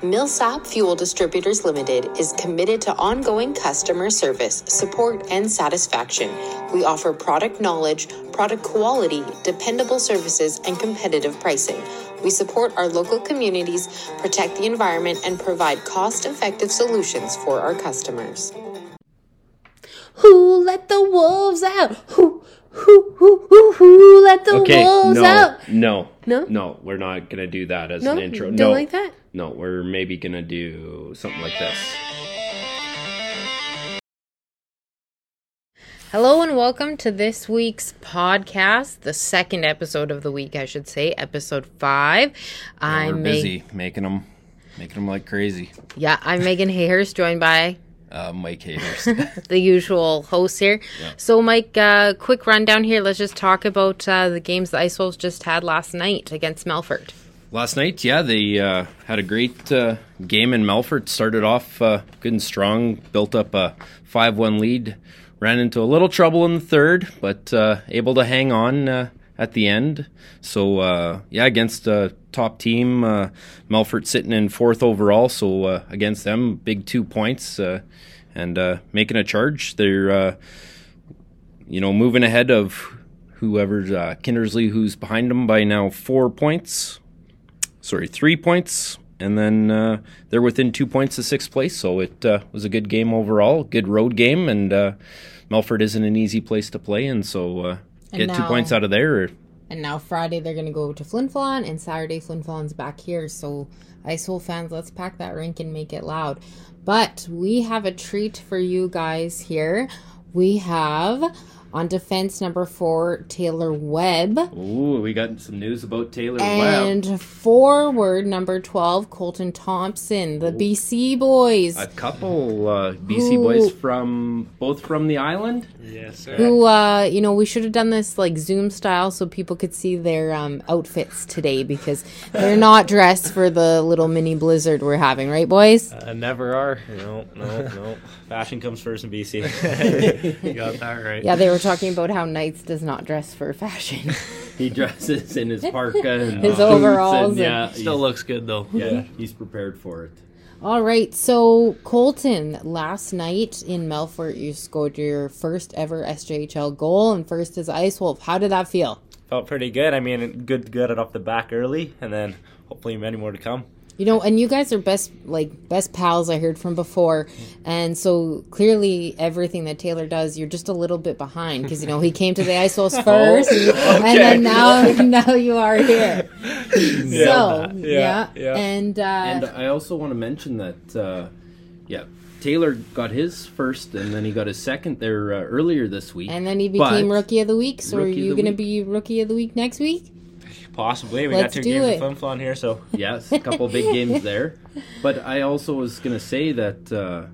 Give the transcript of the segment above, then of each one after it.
Millsap Fuel Distributors Limited is committed to ongoing customer service, support, and satisfaction. We offer product knowledge, product quality, dependable services, and competitive pricing. We support our local communities, protect the environment, and provide cost effective solutions for our customers. Who let the wolves out? Who, who, who, who, who let the Okay, wolves no, out? no, No? no. We're not gonna do that as No? an intro. Don't no, like that? No, we're maybe gonna do something like this. Hello and welcome to this week's podcast, the second episode of the week, I should say, episode five. we're I'm Meg- busy making them, making them like crazy. Yeah, I'm Megan Hayhurst, joined by Uh, Mike Hayhurst. the usual host here. So, Mike, uh, quick rundown here. Let's just talk about uh, the games the Ice Wolves just had last night against Melfort. Last night, yeah, they uh, had a great uh, game in Melfort. Started off uh, good and strong, built up a 5 1 lead, ran into a little trouble in the third, but uh, able to hang on uh, at the end. So, uh, yeah, against a top team, uh, Melfort sitting in fourth overall. So, uh, against them, big two points uh, and uh, making a charge. They're, uh, you know, moving ahead of whoever's Kindersley, who's behind them by now four points sorry, three points, and then they're within two points of sixth place. So it was a good game overall, good road game, and Melfort isn't an easy place to play, and so And get two points out of there. And now Friday they're going to go to Flin Flon, and Saturday Flin Flon's back here. So, Ice Wolf fans, let's pack that rink and make it loud. But we have a treat for you guys here. We have on defense number four Taylor Webb. Ooh, we got some news about Taylor Webb. And forward number 12, Colten Thompson, the BC boys, A couple uh, BC Who- boys from both from the island. Yes, sir. who, uh, you know, we should have done this like Zoom style so people could see their um, outfits today because they're not dressed for the little mini blizzard we're having, right, boys? Uh, never are. No, no, no. Fashion comes first in BC. you got that right. Yeah, they were talking about how Knights does not dress for fashion. He dresses in his parka and His overalls And, and- yeah, Still looks good though. yeah, he's prepared for it. All right, so Colten, last night in Melfort, you scored your first ever SJHL goal and first as Ice Wolf. How did that feel? Felt pretty good. I mean, good to get it off the back early, and then hopefully many more to come. You know, and you guys are best like best pals I heard from before, and so clearly everything that Taylor does, you're just a little bit behind because you know he came to the Ice Wolves first, and then now now you are here. so yeah, yeah, yeah. and uh, And I also want to mention that, uh, yeah, Taylor got his first, and then he got his second there uh, earlier this week. and then he became But- Rookie of the Week. So are Rookie of you going to be Rookie of the Week next week? Possibly. We Let's got two games it. of Flin Flon here, so yes, a couple big games there. But I also was going to say that uh,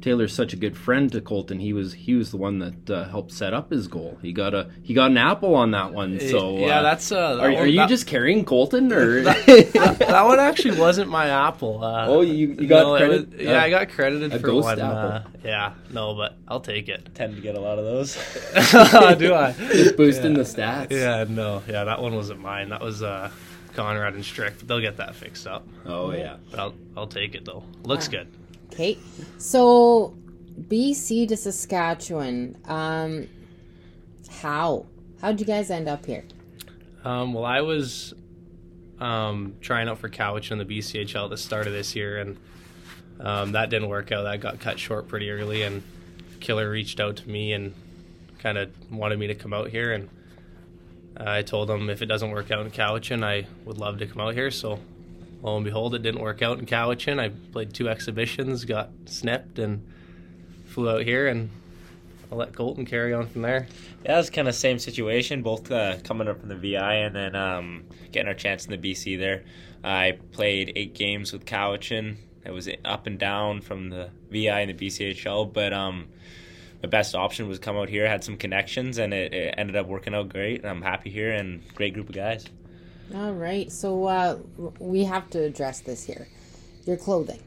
Taylor's such a good friend to Colten. He was he was the one that uh, helped set up his goal. He got a he got an apple on that one. So yeah, uh, that's uh, that Are, one- are you that, just carrying Colten or? that one actually wasn't my apple. Uh, Oh, you- you got no, credit- was- yeah, uh, I got credited a for ghost one. apple. Uh, yeah, no, but I'll take it. tend to get a lot of those. Do I? Just boosting the stats. Yeah, no, yeah, that one wasn't mine. That was uh, Conrad and Strick. They'll get that fixed up. Oh yeah. But I'll I'll take it though. Looks Wow. good. Okay, so BC to Saskatchewan. Um, how how'd you guys end up here? Um, well, I was um, trying out for Cowichan in the BCHL at the start of this year, and um, that didn't work out. That got cut short pretty early, and Killer reached out to me and kind of wanted me to come out here. And I told him if it doesn't work out in Cowichan, I would love to come out here. So, lo and behold, it didn't work out in Cowichan. I played two exhibitions, got snipped, and flew out here, and I'll let Colten carry on from there. Yeah, it's kind of same situation. Both uh, coming up from the VI and then um, getting our chance in the BC there. I played eight games with Cowichan. It was up and down from the VI and the BCHL, but um, the best option was come out here. Had some connections, and it, it ended up working out great. I'm happy here and great group of guys. All right, so uh, we have to address this here. Your clothing.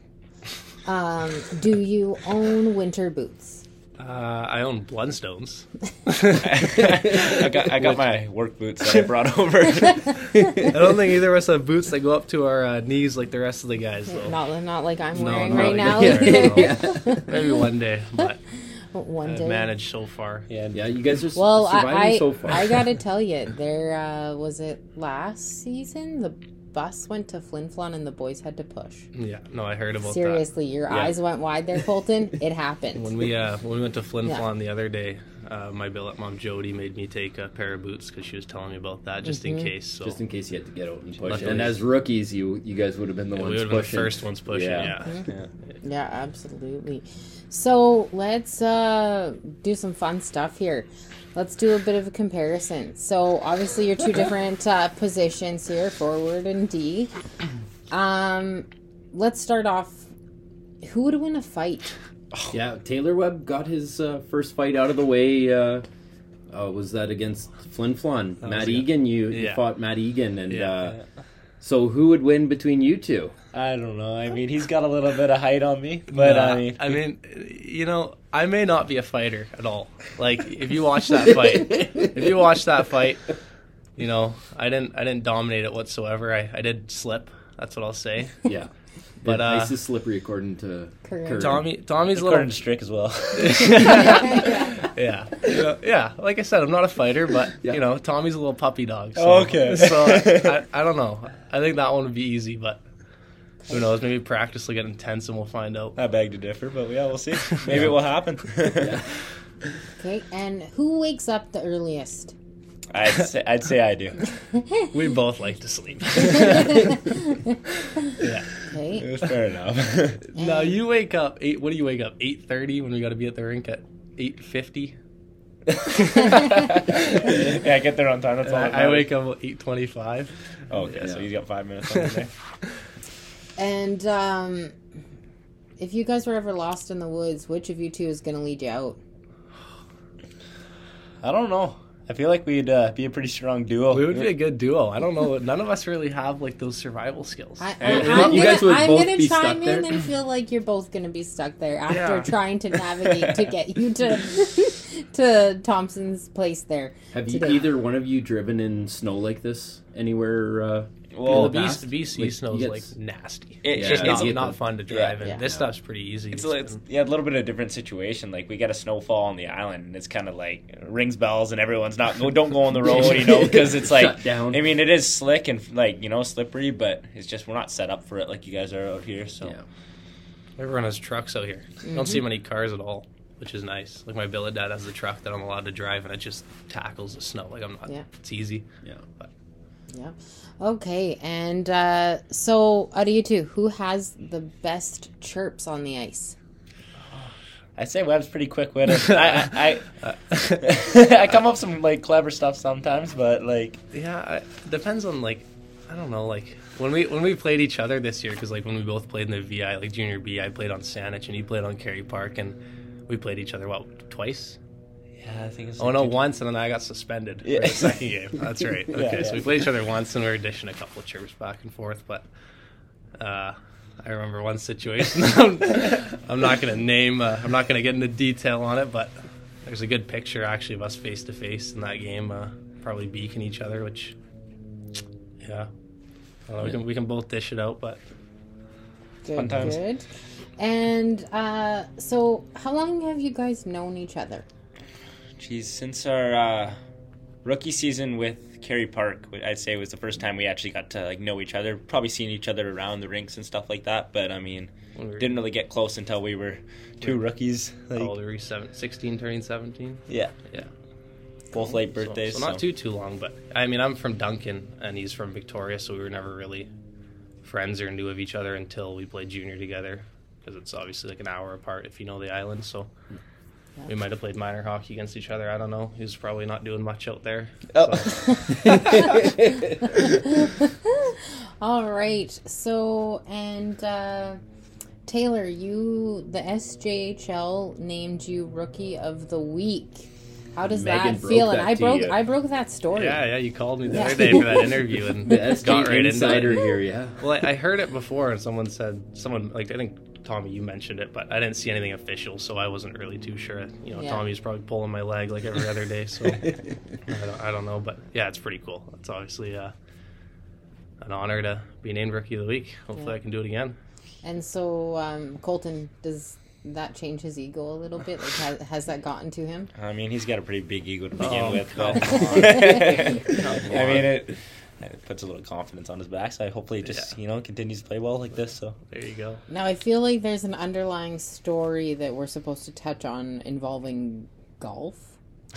Um, do you own winter boots? Uh, I own Blundstones. I got I got my work boots that I brought over. I don't think either of us have boots that go up to our uh, knees like the rest of the guys, though. Not not like I'm No, wearing not right like now. that. No. Maybe one day, but One I've day. managed so far. yeah, Yeah, you guys are Well, surviving I I, so far. I gotta tell you, there uh, was it last season. The bus went to Flin Flon and the boys had to push. Yeah, no, I heard about that. Seriously, your Yeah. eyes went wide there, Colten. It happened. When we uh, when we went to Flin Yeah. Flon the other day, uh, my billet mom Jody made me take a pair of boots because she was telling me about that just Mm-hmm. in case. So just in case you had to get out and push. Luckily- And as rookies, you you guys would have been the we ones would have been the pushing. first ones pushing. Yeah. Yeah, Yeah, absolutely. So let's uh, do some fun stuff here. Let's do a bit of a comparison. So obviously, your two different uh, positions here, forward and D. Um, let's start off. Who would win a fight? Yeah, Taylor Webb got his uh, first fight out of the way. Uh, uh, was that against Flin Flon? Matt Egan, you, you Yeah. fought Matt Egan, and Yeah. uh, so who would win between you two? I don't know. I mean, he's got a little bit of height on me, but Nah, I mean, I mean, you know, I may not be a fighter at all. Like, if you watch that fight, if you watch that fight, you know, I didn't, I didn't dominate it whatsoever. I, I did slip. That's what I'll say. Yeah, But, The uh, ice is slippery according to Curran. Curran. Tommy, Tommy's a according little, to Strick as well. yeah, You know, yeah. Like I said, I'm not a fighter, but Yeah. you know, Tommy's a little puppy dog. So, Oh, okay. so I, I don't know. I think that one would be easy, but who knows? Maybe practice will get intense, and we'll find out. I beg to differ, but yeah, we'll see. Maybe it will happen. Okay, and who wakes up the earliest? I'd say I'd say I do. We both like to sleep. yeah. Okay, Fair enough. now you wake up eight. What do you wake up? Eight thirty when we got to be at the rink at eight fifty. yeah, I get there on time. That's all. that I wake up at eight twenty-five. Oh, okay, so Yeah. he's got five minutes on the day. And um, if you guys were ever lost in the woods, which of you two is going to lead you out? I don't know. I feel like we'd uh, be a pretty strong duo. We would be a good duo. I don't know. None of us really have like those survival skills. I, I, you I'm guys gonna, would I'm both gonna be chime stuck in there. and feel like you're both gonna be stuck there after Yeah. trying to navigate to get you to to Thompson's place there. Have you either one of you driven in snow like this anywhere? Uh, Well, the the BC, past, BC like, snow's you get like s- nasty. It's Yeah, It's just it's not, not fun to drive in. yeah. This stuff's pretty easy. It's, It's a- yeah, a little bit of a different situation. Like we get a snowfall on the island, and it's kind of like rings bells, and everyone's not go don't go on the road, you know, because it's like Shut down. I mean, it is slick and like you know slippery, but it's just we're not set up for it like you guys are out here. So yeah. Everyone has trucks out here. You don't see Mm-hmm. many cars at all, which is nice. Like my billet dad has the truck that I'm allowed to drive, and it just tackles the snow. Like I'm not. Yeah. It's easy. Yeah. Yeah. Okay, and uh, so out of you two, who has the best chirps on the ice? I'd say Webb's pretty quick witted. I I, I, I come up with some like clever stuff sometimes, but like Yeah, I, depends on like I don't know like when we when we played each other this year because like when we both played in the VI like junior B I played on Saanich and he played on Kerry Park and we played each other what twice yeah, I think it's oh no once and then I got suspended Yeah. for the second game that's right okay Yeah, so we played each other once and we were dishing a couple of chirps back and forth but uh, I remember one situation I'm, I'm not gonna name uh, I'm not gonna get into detail on it but there's a good picture actually of us face to face in that game uh, probably beaking each other which yeah I don't know, we can we can both dish it out, but Good, Fun times. good. And uh, so, how long have you guys known each other? Geez, since our uh, rookie season with Kerry Park, I'd say was the first time we actually got to like know each other. Probably seen each other around the rinks and stuff like that, but I mean, we were, didn't really get close until we were two rookies. how Like, old were we? Seven, 16, turning seventeen. yeah, Yeah, both late birthdays. So, not too too long, but I mean, I'm from Duncan and he's from Victoria, so we were never really friends or knew of each other until we played junior together because it's obviously like an hour apart if you know the island. So. We might have played minor hockey against each other. I don't know. He was probably not doing much out there. Oh. So- All right. So, and uh, Taylor, you, the SJHL named you Rookie of the Week. How does Megan that broke feel? and I broke, you. I broke that story. Yeah, yeah. You called me the Yeah. other day for that interview and got right into insider it. here, yeah. Well, I, I heard it before, and someone said someone like I think Tommy, you mentioned it, but I didn't see anything official, so I wasn't really too sure. You know, Yeah. Tommy's probably pulling my leg like every other day, so I, don't, I don't know. But yeah, it's pretty cool. It's obviously uh, an honor to be named Rookie of the Week. Hopefully, Yeah. I can do it again. And so, um, Colten, does that change his ego a little bit? Like, has, has that gotten to him? I mean, he's got a pretty big ego to begin Oh, with, come but on. I mean, it, it puts a little confidence on his back. So I hopefully he just Yeah. you know continues to play well like this. So There you go. Now, I feel like there's an underlying story that we're supposed to touch on involving golf.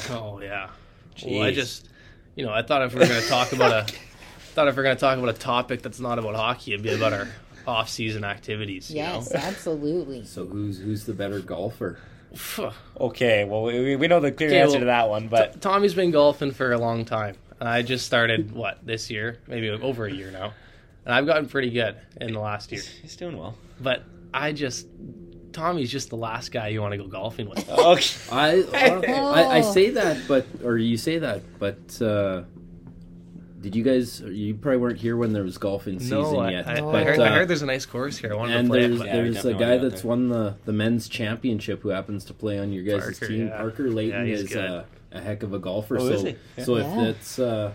Oh yeah. Well, I just, you know, I thought if we are going to talk about a, thought if we are going to talk about a topic that's not about hockey, it'd be about our off-season activities. You Yes, know? absolutely. So who's who's the better golfer? okay, well we, we know the clear Okay, answer well, to that one, but Tommy's been golfing for a long time. I just started what this year, maybe over a year now, and I've gotten pretty good in the last year. he's doing well. But I just, Tommy's just the last guy you want to go golfing with. Okay. I, I I say that, but or you say that, but uh, did you guys? You probably weren't here when there was golfing season no, I, yet. I, No. I but heard, I uh, heard there's a nice course here. I wanted and to play there's it. But Yeah, there's a guy that's there. won the the men's championship who happens to play on your guys' Parker, team. yeah. Parker Layton Yeah, is good. uh, a heck of a golfer. Oh, so is he? Yeah. so if Yeah. it's uh,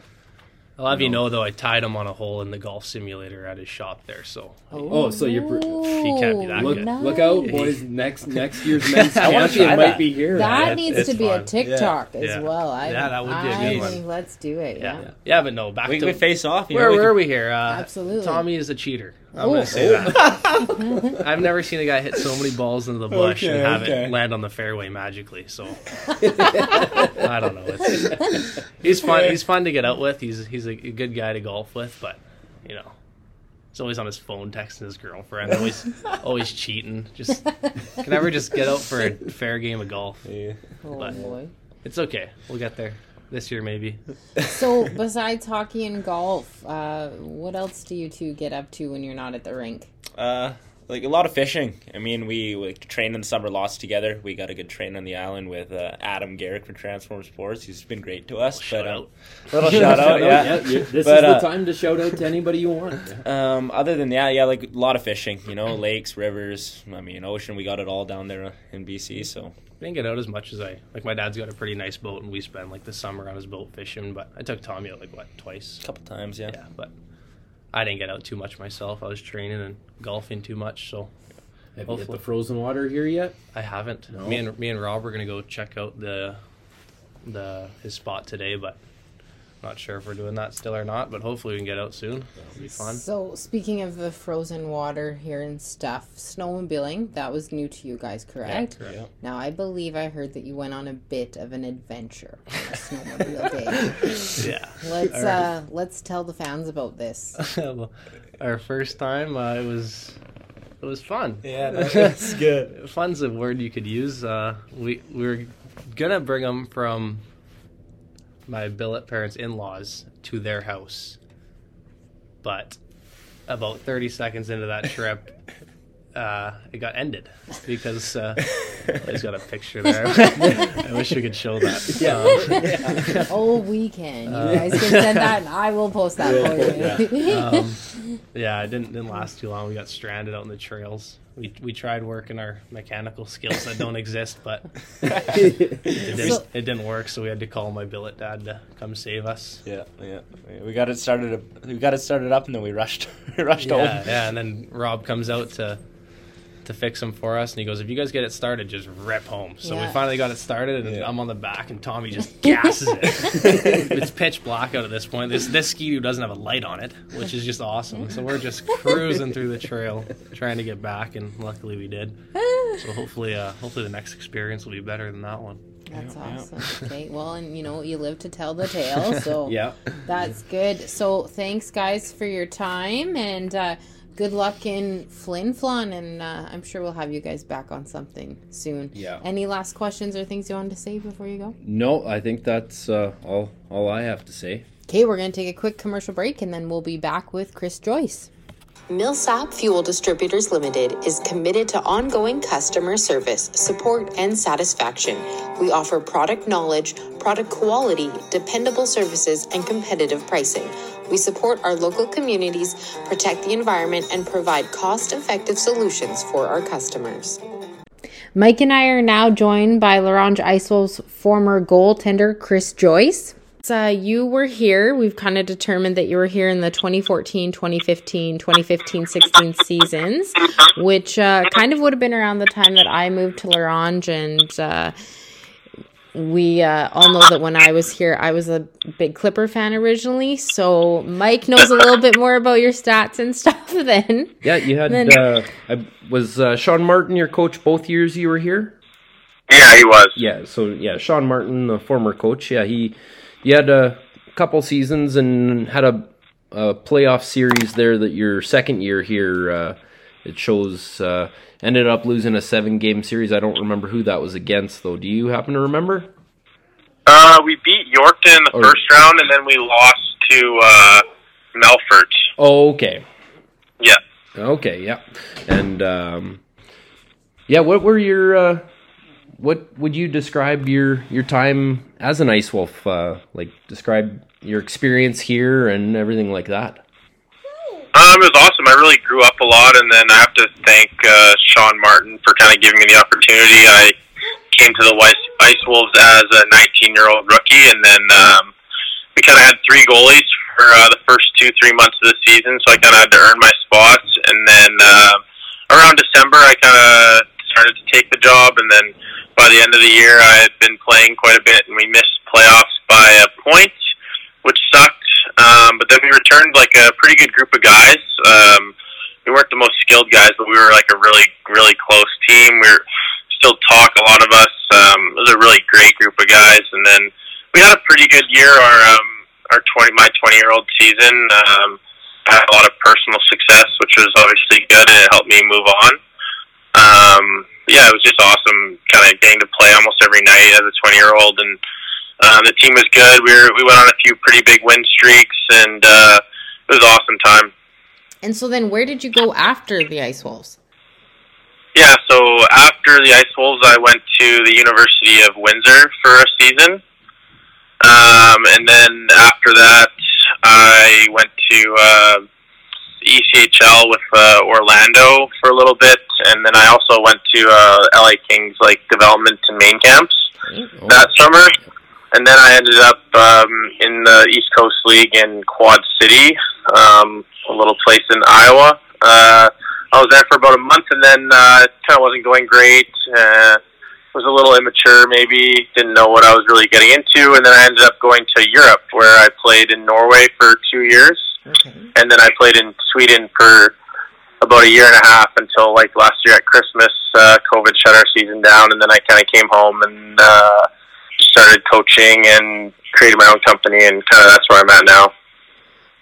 I'll have you know though, I tied him on a hole in the golf simulator at his shop there. So Oh, so you're pr- He can't be that look good. look out, boys! Next next year's men's I wanna champion might that. be here. That Yeah, needs it's to be a fun. TikTok as Yeah. well. I, Yeah, that would be a I good one. let's do it. Yeah. yeah, yeah, but no, back We to could face off. You where know, we were could- we here? Uh, Absolutely. Tommy is a cheater. I'm Oh. gonna say that. I've never seen a guy hit so many balls into the bush Okay, and have okay. it land on the fairway magically. So I don't know. It's, he's fun. He's fun to get out with. He's he's a good guy to golf with, but you know. He's always on his phone texting his girlfriend, always always cheating. Just can never just get out for a fair game of golf. Yeah. Oh But- boy. It's okay. We'll get there this year maybe. So besides hockey and golf, uh, what else do you two get up to when you're not at the rink? Uh, like a lot of fishing. I mean, we, we train in the summer lots together. We got a good train on the island with uh, Adam Garrick from Transform Sports. He's been great to us. Shout but, um, out. Little shout out, yeah. you- this But, is uh, the time to shout out to anybody you want. Um, other than that, yeah, like a lot of fishing. You know, lakes, rivers. I mean, ocean. We got it all down there in BC. So I didn't get out as much as I like. My dad's got a pretty nice boat, and we spend like the summer on his boat fishing. But I took Tommy out like what twice. a couple times, yeah. Yeah, but I didn't get out too much myself. I was training and golfing too much, so Have you hit the frozen water here yet? I haven't. No? Me and me and Rob are gonna go check out the the his spot today, but not sure if we're doing that still or not. But hopefully we can get out soon. It'll be fun. So speaking of the frozen water here and stuff, snowmobiling that was new to you guys, correct? correct. Yeah. Now I believe I heard that you went on a bit of an adventure on a snowmobile day. Yeah. Let's All right. uh, let's tell the fans about this. Our first time, uh, it was it was fun. Yeah, that's good. Fun's a word you could use. Uh, we we were gonna bring them from my billet parents' in-laws to their house, but about thirty seconds into that trip, uh, it got ended because uh, he's got a picture there. I wish we could show that. Um, oh, we can. You guys can send that, and I will post that for you. um, yeah, it didn't didn't last too long. We got stranded out in the trails. We we tried working our mechanical skills that don't exist, but it didn't, So- it didn't work. So we had to call my billet dad to come save us. Yeah, yeah. We got it started. We got it started up, and then we rushed, we rushed Yeah, home. yeah. And then Rob comes out to to fix them for us, and he goes, "If you guys get it started, just rip home." So Yeah. we finally got it started, and Yeah. I'm on the back, and Tommy just gasses it. it's pitch black out at this point. This this ski doesn't have a light on it, which is just awesome. So we're just cruising through the trail, trying to get back, and luckily we did. So hopefully, uh, hopefully the next experience will be better than that one. That's Yeah, yeah. awesome. Okay, well, and you know, you live to tell the tale, so Yeah. that's good. So thanks, guys, for your time, and uh, good luck in Flin Flon, and uh, I'm sure we'll have you guys back on something soon. Yeah. Any last questions or things you wanted to say before you go? No, I think that's uh, all all I have to say. Okay, we're going to take a quick commercial break, and then we'll be back with Kris Joyce. Millsap Fuel Distributors Limited is committed to ongoing customer service, support, and satisfaction. We offer product knowledge, product quality, dependable services, and competitive pricing. We support our local communities, protect the environment, and provide cost effective solutions for our customers. Mike and I are now joined by La Ronge Ice Wolves former goaltender Kris Joyce. Uh, you were here. We've kind of determined that you were here in the 2014, 2015, 2015, 16 seasons, which uh, kind of would have been around the time that I moved to La Ronge and uh, we uh, all know that when I was here, I was a big Clipper fan originally. So Mike knows a little bit more about your stats and stuff. Then, yeah, you had. Then- uh, I, was uh, Sean Martin your coach both years you were here? Yeah, he was. Yeah, so yeah, Sean Martin, the former coach. Yeah, he you had a couple seasons and had a, a playoff series there. That your second year here, uh, it shows uh, ended up losing a seven game series. I don't remember who that was against though. Do you happen to remember? Uh, we beat Yorkton in the Or- first round, and then we lost to uh, Melfort. Oh, okay. Yeah. Okay, yeah. And um yeah, what were your uh what would you describe your your time as an ice wolf uh like describe your experience here and everything like that? Um, it was awesome. I really grew up a lot, and then I have to thank uh, Sean Martin for kind of giving me the opportunity. I came to the Ice, Ice Wolves as a 19-year-old rookie, and then um, we kind of had three goalies for uh, the first two, three months of the season, so I kind of had to earn my spots. And then uh, around December, I kind of started to take the job, and then by the end of the year, I had been playing quite a bit, and we missed playoffs by a point, which sucked. Um, but then we returned like a pretty good group of guys. Um, we weren't the most skilled guys, but we were like a really, really close team. We were still talk a lot of us. Um, it was a really great group of guys, and then we had a pretty good year. Our um, our twenty my twenty year old season. Um, I had a lot of personal success, which was obviously good, and it helped me move on. Um, yeah, it was just awesome, kind of getting to play almost every night as a twenty year old, and um, the team was good. We were we went on a few pretty big win streaks, and uh, it was an awesome time. And so then, where did you go after the Ice Wolves? Yeah, so after the Ice Wolves, I went to the University of Windsor for a season. Um, and then after that, I went to uh, ECHL with uh, Orlando for a little bit. And then I also went to uh, LA Kings like development and main camps that summer. And then I ended up um, in the East Coast League in Quad City, um, a little place in Iowa. Uh, I was there for about a month, and then uh, it kind of wasn't going great. Uh, was a little immature, maybe didn't know what I was really getting into, and then I ended up going to Europe, where I played in Norway for two years, Okay. and then I played in Sweden for about a year and a half until like last year at Christmas. Uh, COVID shut our season down, and then I kind of came home and uh, started coaching and created my own company, and kind of that's where I'm at now.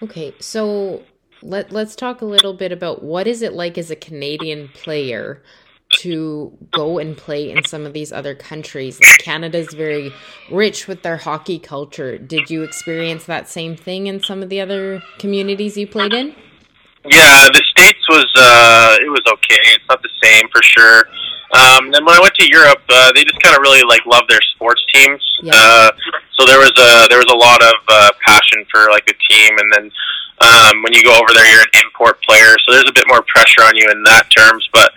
Okay, so let let's talk a little bit about what is it like as a Canadian player to go and play in some of these other countries. Like Canada's very rich with their hockey culture. Did you experience that same thing in some of the other communities you played in? Yeah, the states was uh, it was okay. It's not the same for sure. Um, then when I went to Europe, uh, they just kind of really like love their sports teams. Yeah. Uh, so there was a there was a lot of uh, passion for like the team, and then um, when you go over there, you're an import player, so there's a bit more pressure on you in that terms. But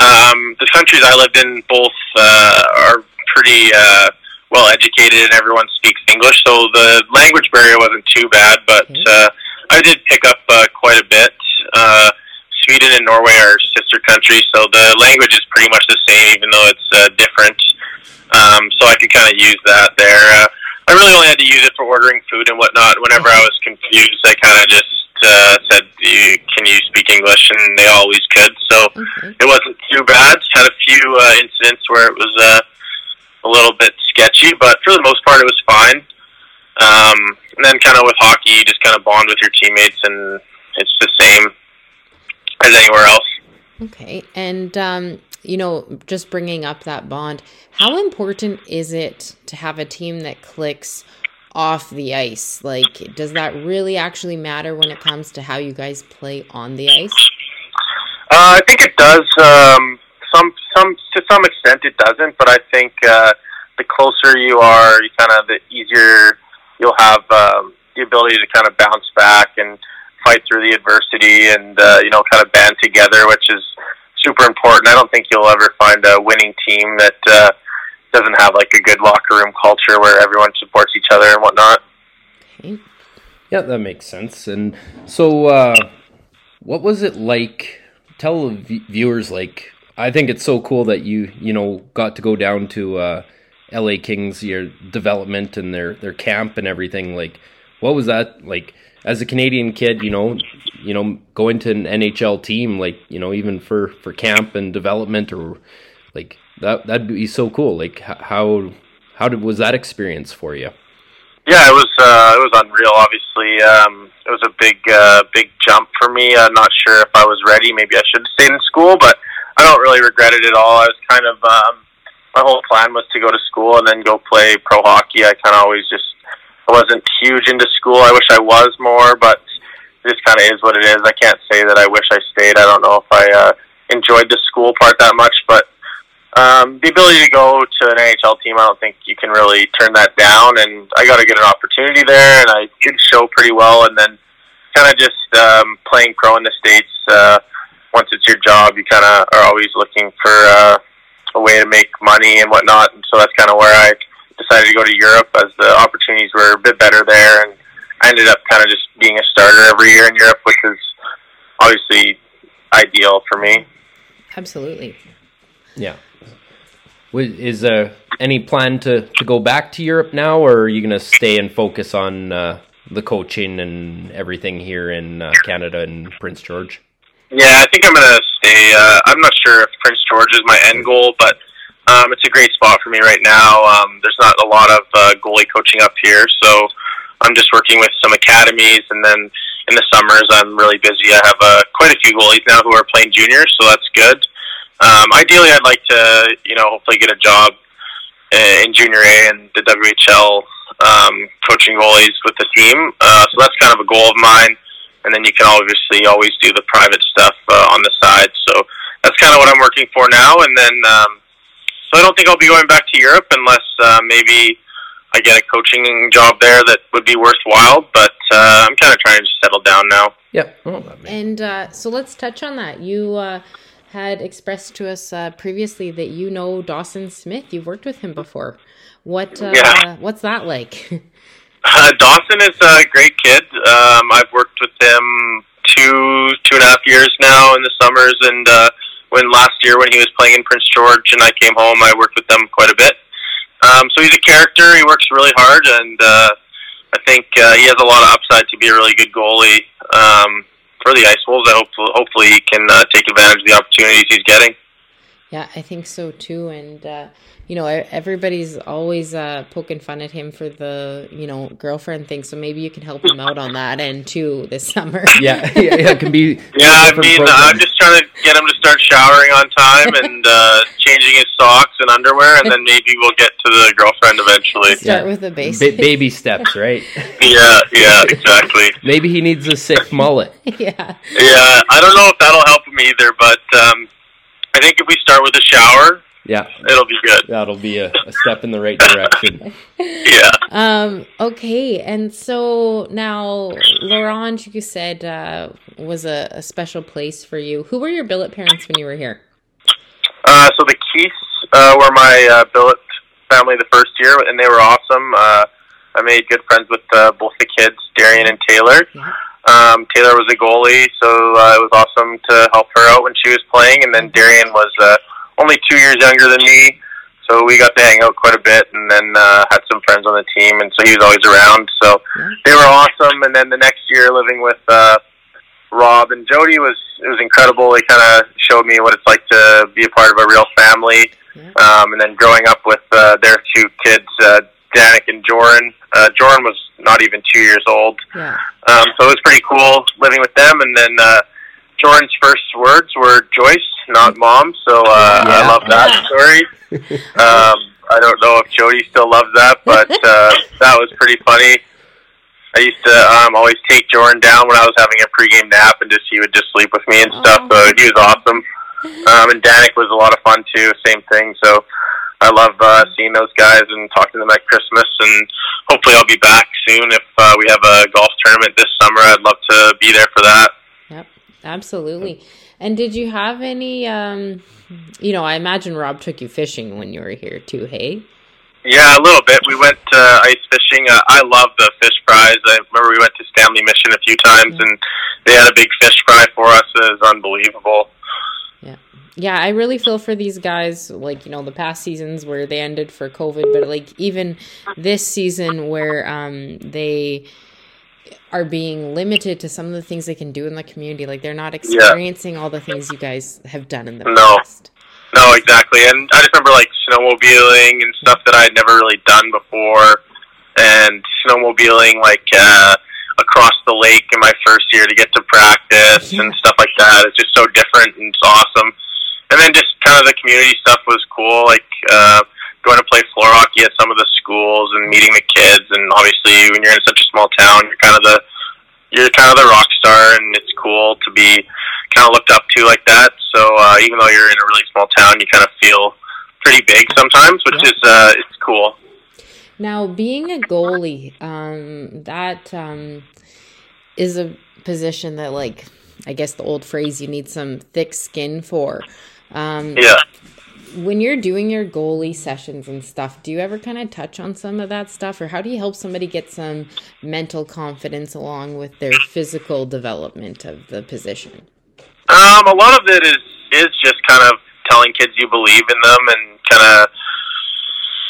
um, the countries I lived in both uh, are pretty uh, well educated, and everyone speaks English, so the language barrier wasn't too bad. But Okay. uh, I did pick up uh, quite a bit. Uh, Sweden and Norway are sister countries, so the language is pretty much the same, even though it's uh, different. Um, so I could kind of use that there. Uh, I really only had to use it for ordering food and whatnot. Whenever I was confused, I kind of just uh, said, you, "Can you speak English?" And they always could. So Okay. it wasn't too bad. Had a few uh, incidents where it was uh, a little bit sketchy, but for the most part, it was fine. Um, and then, kind of with hockey, you just kind of bond with your teammates, and it's the same as anywhere else. Okay. And um, you know, just bringing up that bond, how important is it to have a team that clicks off the ice? Like does that really actually matter when it comes to how you guys play on the ice? Uh, I think it does. Um, some, some, to some extent, it doesn't. But I think uh, the closer you are, you kind of the easier you'll have um, the ability to kind of bounce back and fight through the adversity and uh, you know kind of band together, which is super important. I don't think you'll ever find a winning team that uh, doesn't have like a good locker room culture where everyone supports each other and whatnot. Okay. Yeah, that makes sense. And so, uh, what was it like? Tell the v- viewers, like, I think it's so cool that you, you know, got to go down to uh, LA Kings, your development and their their camp and everything. Like, what was that like? As a Canadian kid, you know, you know, going to an NHL team, like, you know, even for for camp and development, or like that, that'd be so cool. Like, how how did was that experience for you? Yeah, it was uh, it was unreal. Obviously, um, it was a big uh, big jump for me. I'm not sure if I was ready. Maybe I should have stayed in school, but I don't really regret it at all. I was kind of um, my whole plan was to go to school and then go play pro hockey. I kind of always just I wasn't huge into school. I wish I was more, but it just kind of is what it is. I can't say that I wish I stayed. I don't know if I uh, enjoyed the school part that much, but um, the ability to go to an NHL team, I don't think you can really turn that down. And I got to get an opportunity there, and I did show pretty well. And then kind of just um, playing pro in the states. Uh, once it's your job, you kind of are always looking for uh, a way to make money and whatnot. And so that's kind of where I decided to go to Europe as the opportunities were a bit better there. And I ended up kind of just being a starter every year in Europe, which is obviously ideal for me. Absolutely. Yeah. Is there any plan to, to go back to Europe now, or are you going to stay and focus on uh, the coaching and everything here in uh, Canada and Prince George? Yeah, I think I'm gonna stay. Uh, I'm not sure if Prince George is my end goal, but um, it's a great spot for me right now. Um, there's not a lot of uh, goalie coaching up here, so I'm just working with some academies, and then in the summers I'm really busy. I have uh, quite a few goalies now who are playing juniors, so that's good. Um, ideally, I'd like to, you know, hopefully get a job in junior A and the WHL um, coaching goalies with the team. Uh, so that's kind of a goal of mine. And then you can obviously always do the private stuff uh, on the side. So that's kind of what I'm working for now. And then, um, so I don't think I'll be going back to Europe unless uh, maybe I get a coaching job there that would be worthwhile. But uh, I'm kind of trying to settle down now. Yep. Oh, And uh, so let's touch on that. You uh, had expressed to us uh, previously that you know Dawson Smith. You've worked with him before. What uh, Yeah. what's that like? Uh, Dawson is a great kid. Um, I've worked with him two two and a half years now in the summers, and uh, when last year when he was playing in Prince George and I came home, I worked with them quite a bit. Um, so he's a character. He works really hard, and uh, I think uh, he has a lot of upside to be a really good goalie um, for the Ice Wolves. I hope hopefully he can uh, take advantage of the opportunities he's getting. Yeah, I think so too. And uh, you know, everybody's always uh, poking fun at him for the you know girlfriend thing. So maybe you can help him out on that end too this summer. yeah, yeah, yeah, it can be. Yeah, I mean, programs. I'm just trying to get him to start showering on time and uh, changing his socks and underwear, and then maybe we'll get to the girlfriend eventually. Start Yeah. with the Ba- baby steps, right? Yeah, yeah, exactly. Maybe he needs a sick mullet. yeah. Yeah, I don't know if that'll help him either, but um, I think if we start with a shower, Yeah, it'll be good. that'll be a, a step in the right direction. Yeah. Um, okay, and so now La Ronge, you said uh, was a, a special place for you. Who were your billet parents when you were here? Uh, so the Keiths uh, were my uh, billet family the first year, and they were awesome. Uh, I made good friends with uh, both the kids, Darian and Taylor. Yeah. Um, Taylor was a goalie, so uh, it was awesome to help her out when she was playing. And then Darian was uh, only two years younger than me, so we got to hang out quite a bit. And then uh, had some friends on the team, and so he was always around. So they were awesome. And then the next year, living with uh, Rob and Jody was it was incredible. They kind of showed me what it's like to be a part of a real family. Um, and then growing up with uh, their two kids, uh, Danik and Joran. Uh, Joran was not even two years old. Yeah. Um, so it was pretty cool living with them. And then uh, Jordan's first words were Joyce, not mom. So uh, I love that story. Um, I don't know if Jody still loves that, but uh, that was pretty funny. I used to um, always take Jordan down when I was having a pregame nap, and just he would just sleep with me and stuff. So he was awesome. Um, and Danik was a lot of fun too. Same thing. So I love uh, seeing those guys and talking to them at Christmas, and hopefully I'll be back soon. If uh, we have a golf tournament this summer, I'd love to be there for that. Yep, absolutely. And did you have any? Um, you know, I imagine Rob took you fishing when you were here too. Hey. Yeah, a little bit. We went uh, ice fishing. Uh, I love the fish fries. I remember we went to Stanley Mission a few times, and they had a big fish fry for us. It was unbelievable. Yeah. I really feel for these guys. Like you know, the past seasons where they ended for COVID, but like even this season where um, they are being limited to some of the things they can do in the community. Like they're not experiencing yeah. all the things you guys have done in the no. past. No, exactly. And I just remember like snowmobiling and stuff that I had never really done before, and snowmobiling like uh, across the lake in my first year to get to practice yeah. and stuff like that. It's just so different and it's awesome. And then just kind of the community stuff was cool, like uh, going to play floor hockey at some of the schools and meeting the kids. And obviously, when you're in such a small town, you're kind of the you're kind of the rock star, and it's cool to be kind of looked up to like that. So uh, even though you're in a really small town, you kind of feel pretty big sometimes, which yeah. is uh, it's cool. Now, being a goalie, um, that um, is a position that, like, I guess the old phrase, you need some thick skin for. Um, yeah. When you're doing your goalie sessions and stuff, do you ever kind of touch on some of that stuff, or how do you help somebody get some mental confidence along with their physical development of the position? Um, a lot of it is is just kind of telling kids you believe in them and kind of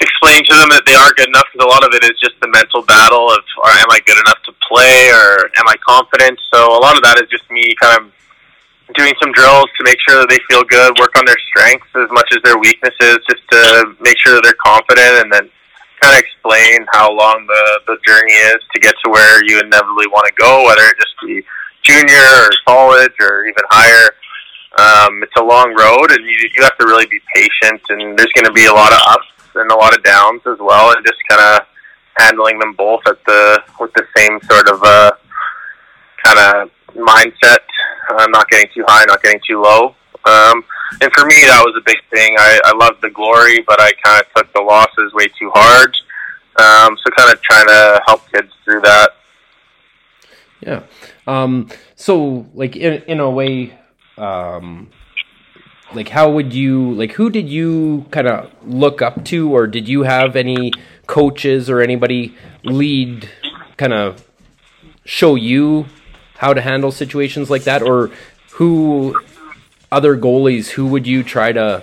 explaining to them that they are good enough. Because a lot of it is just the mental battle of, or am I good enough to play, or am I confident? So a lot of that is just me kind of doing some drills to make sure that they feel good, work on their strengths as much as their weaknesses, just to make sure that they're confident, and then kind of explain how long the the journey is to get to where you inevitably want to go, whether it just be junior or college or even higher. Um, it's a long road, and you you have to really be patient. And there's going to be a lot of ups and a lot of downs as well, and just kind of handling them both at the with the same sort of uh, kind of mindset. Uh, not getting too high, not getting too low. Um, and for me, that was a big thing. I, I loved the glory, but I kind of took the losses way too hard. Um, so kind of trying to help kids through that. Yeah. Um, so like in in a way, um, like how would you like who did you kind of look up to, or did you have any coaches or anybody lead kind of show you how to handle situations like that, or who other goalies who would you try to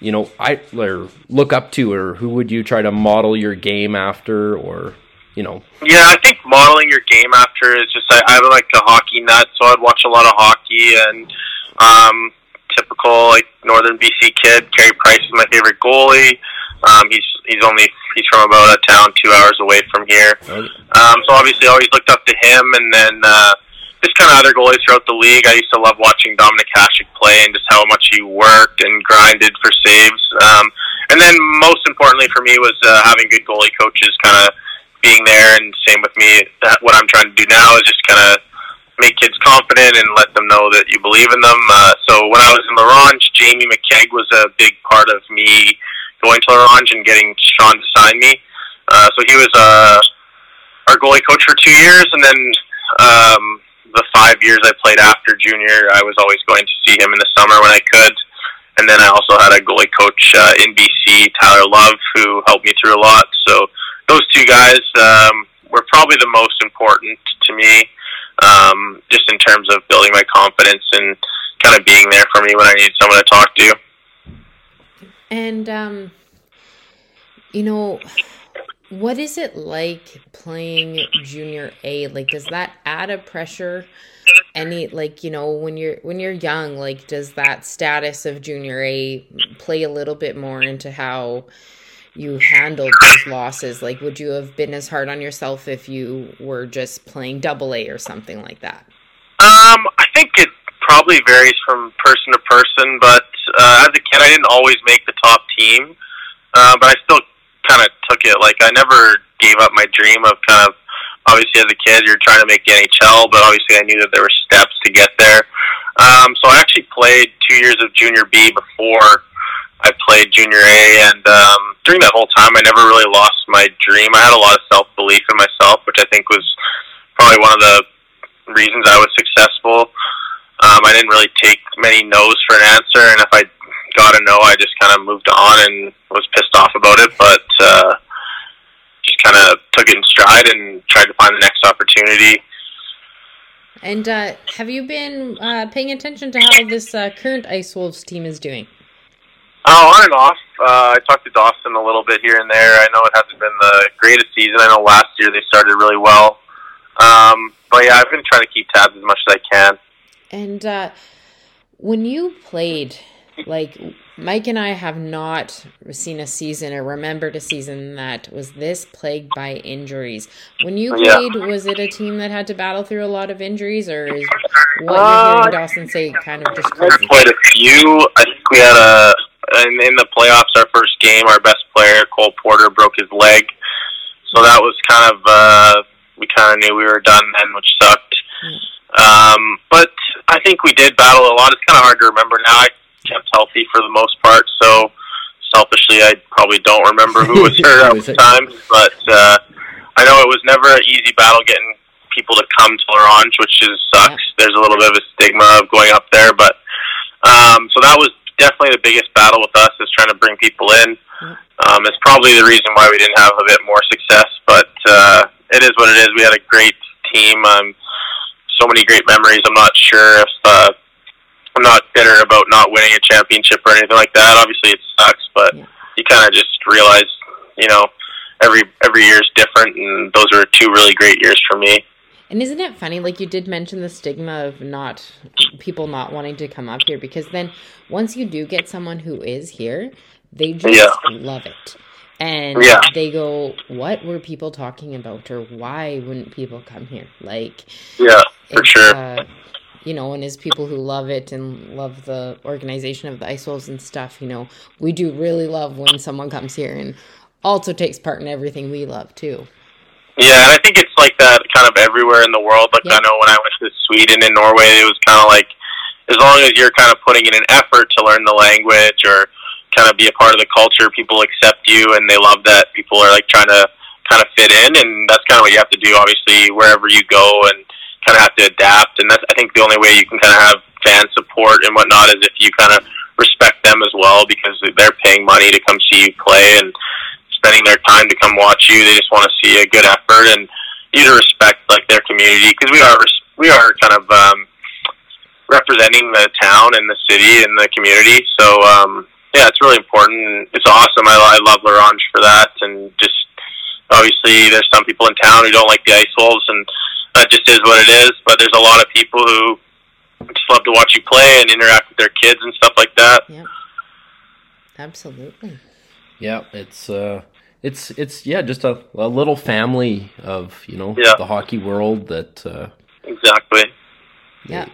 you know I or look up to, or who would you try to model your game after, or you know. Yeah, I think modeling your game after is just I, I'm like a hockey nut, so I'd watch a lot of hockey and um, typical like Northern BC kid. Carey Price is my favorite goalie. Um, he's he's only he's from about a town two hours away from here. Um, so obviously, always looked up to him, and then uh, just kind of other goalies throughout the league. I used to love watching Dominik Hasek play and just how much he worked and grinded for saves. Um, and then most importantly for me was uh, having good goalie coaches, kind of being there, and same with me. That what I'm trying to do now is just kind of make kids confident and let them know that you believe in them. Uh, so when I was in La Ronge, Jamie McKeag was a big part of me going to La Ronge and getting Sean to sign me. Uh, so he was uh, our goalie coach for two years, and then um, the five years I played after junior, I was always going to see him in the summer when I could. And then I also had a goalie coach uh, in BC, Tyler Love, who helped me through a lot. So those two guys um, were probably the most important to me, um, just in terms of building my confidence and kind of being there for me when I need someone to talk to. And um, you know, what is it like playing junior A? Like, does that add a pressure? Any like you know when you're when you're young, like does that status of junior A play a little bit more into how you handled those losses? Like, would you have been as hard on yourself if you were just playing double A or something like that? Um, I think it probably varies from person to person, but uh, as a kid, I didn't always make the top team, uh, but I still kind of took it. Like, I never gave up my dream of kind of obviously as a kid you're trying to make the NHL, but obviously I knew that there were steps to get there. Um, so I actually played two years of junior B before I played junior A, and um, during that whole time, I never really lost my dream. I had a lot of self belief in myself, which I think was probably one of the reasons I was successful. Um, I didn't really take many no's for an answer, and if I got a no, I just kind of moved on and was pissed off about it. But uh, just kind of took it in stride and tried to find the next opportunity. And uh, have you been uh, paying attention to how this uh, current Ice Wolves team is doing? Oh, on and off. Uh, I talked to Dawson a little bit here and there. I know it hasn't been the greatest season. I know last year they started really well. Um, but yeah, I've been trying to keep tabs as much as I can. And uh, when you played, like Mike and I have not seen a season or remembered a season that was this plagued by injuries. When you Yeah. played, was it a team that had to battle through a lot of injuries, or is what Uh, you're hearing Dawson say kind of just crazy? quite a few. I think we had a in, in the playoffs. Our first game, our best player Cole Porter broke his leg, so that was kind of uh, we kind of knew we were done then, which sucked. Um, but I think we did battle a lot. It's kind of hard to remember now. I kept healthy for the most part, so selfishly, I probably don't remember who was hurt at the time. But uh, I know it was never an easy battle getting people to come to Orange, which is sucks. There's a little bit of a stigma of going up there, but um, so that was definitely the biggest battle with us is trying to bring people in. Um, it's probably the reason why we didn't have a bit more success, but uh, it is what it is. We had a great team. Um, so many great memories. I'm not sure if uh, I'm not bitter about not winning a championship or anything like that. Obviously, it sucks, but Yeah. you kind of just realize, you know, every every year is different, and those were two really great years for me. And isn't it funny? Like you did mention the stigma of not people not wanting to come up here because then once you do get someone who is here, they just Yeah. love it. And Yeah. they go, What were people talking about? Or why wouldn't people come here? Like Yeah, for sure. Uh, you know, and as people who love it and love the organization of the Ice Wolves and stuff, you know, we do really love when someone comes here and also takes part in everything we love too. Yeah, and I think it's like that kind of everywhere in the world. Like Yeah. I know when I went to Sweden and Norway, it was kind of like as long as you're kind of putting in an effort to learn the language or kind of be a part of the culture, people accept you and they love that people are like trying to kind of fit in, and that's kind of what you have to do. Obviously, wherever you go, and kind of have to adapt. And that's I think the only way you can kind of have fan support and whatnot is if you kind of respect them as well because they're paying money to come see you play and spending their time to come watch you. They just want to see a good effort and you to respect like their community because we are we are kind of um, representing the town and the city and the community. So um, yeah, it's really important. It's awesome. I, I love La Ronge for that, and just obviously there's some people in town who don't like the Ice Wolves, and that just is what it is. But there's a lot of people who just love to watch you play and interact with their kids and stuff like that. Yep. Absolutely. Yeah, it's uh it's it's yeah, just a, a little family of, you know, Yeah. the hockey world that uh Exactly. Yeah.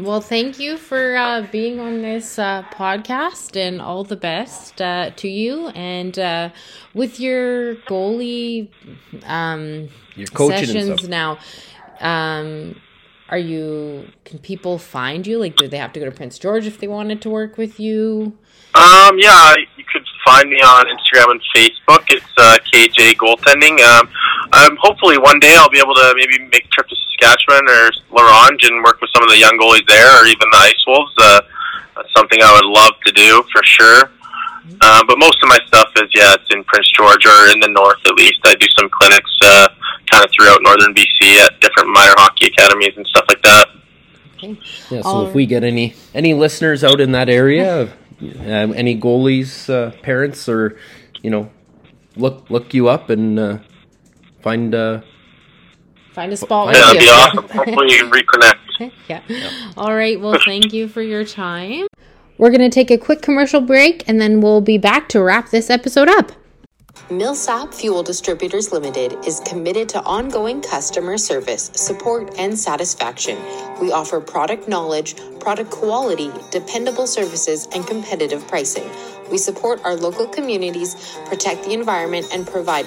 Well, thank you for uh, being on this uh, podcast and all the best uh, to you. And uh, with your goalie um, coaching sessions now, um, are you, can people find you? Like, do they have to go to Prince George if they wanted to work with you? Um, yeah, you could find me on Instagram and Facebook. It's uh, KJ Goaltending. Um, um, hopefully one day I'll be able to maybe make a trip to Saskatchewan or La Ronge and work with some of the young goalies there, or even the Ice Wolves. Uh, that's something I would love to do for sure. Uh, but most of my stuff is yeah, it's in Prince George or in the north at least. I do some clinics uh, kind of throughout northern BC at different minor hockey academies and stuff like that. Okay. Yeah, so All- if we get any any listeners out in that area, um, any goalies uh, parents or you know, look look you up and uh, find uh Find a spot Yeah, with that'd you. be awesome. Hopefully you can reconnect. yeah. All right. Well, thank you for your time. We're going to take a quick commercial break and then we'll be back to wrap this episode up. Millsap Fuel Distributors Limited is committed to ongoing customer service, support, and satisfaction. We offer product knowledge, product quality, dependable services, and competitive pricing. We support our local communities, protect the environment, and provide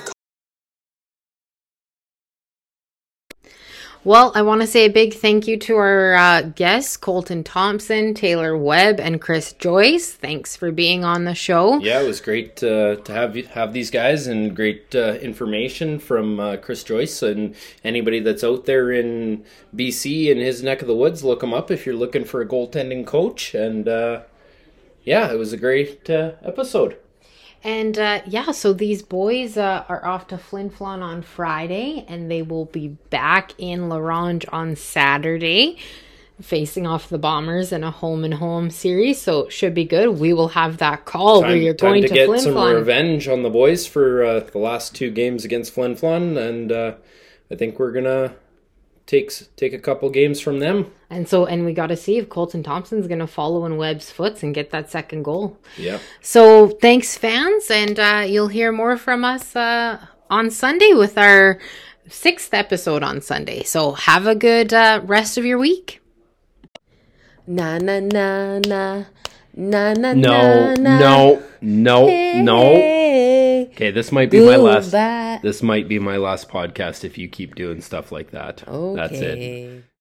Well, I want to say a big thank you to our uh, guests, Colten Thompson, Taylor Webb, and Kris Joyce. Thanks for being on the show. Yeah, it was great uh, to have have these guys and great uh, information from uh, Kris Joyce and anybody that's out there in BC in his neck of the woods. Look him up if you're looking for a goaltending coach. And uh, yeah, it was a great uh, episode. And uh, yeah, so these boys uh, are off to Flin Flon on Friday, and they will be back in La Ronge on Saturday, facing off the Bombers in a home and home series. So it should be good. We will have that call where you're going to, to get Flin some Flon. revenge on the boys for uh, the last two games against Flin Flon, and uh, I think we're gonna take take a couple games from them. And so, and we got to see if Colten Thompson's going to follow in Webb's foots and get that second goal. Yeah. So thanks, fans, and uh, you'll hear more from us uh, on Sunday with our sixth episode on Sunday. So have a good uh, rest of your week. Na na na na na na No, na, na. no, no, no. Okay, this might be my last. goodbye. This might be my last podcast if you keep doing stuff like that. That's it. Okay.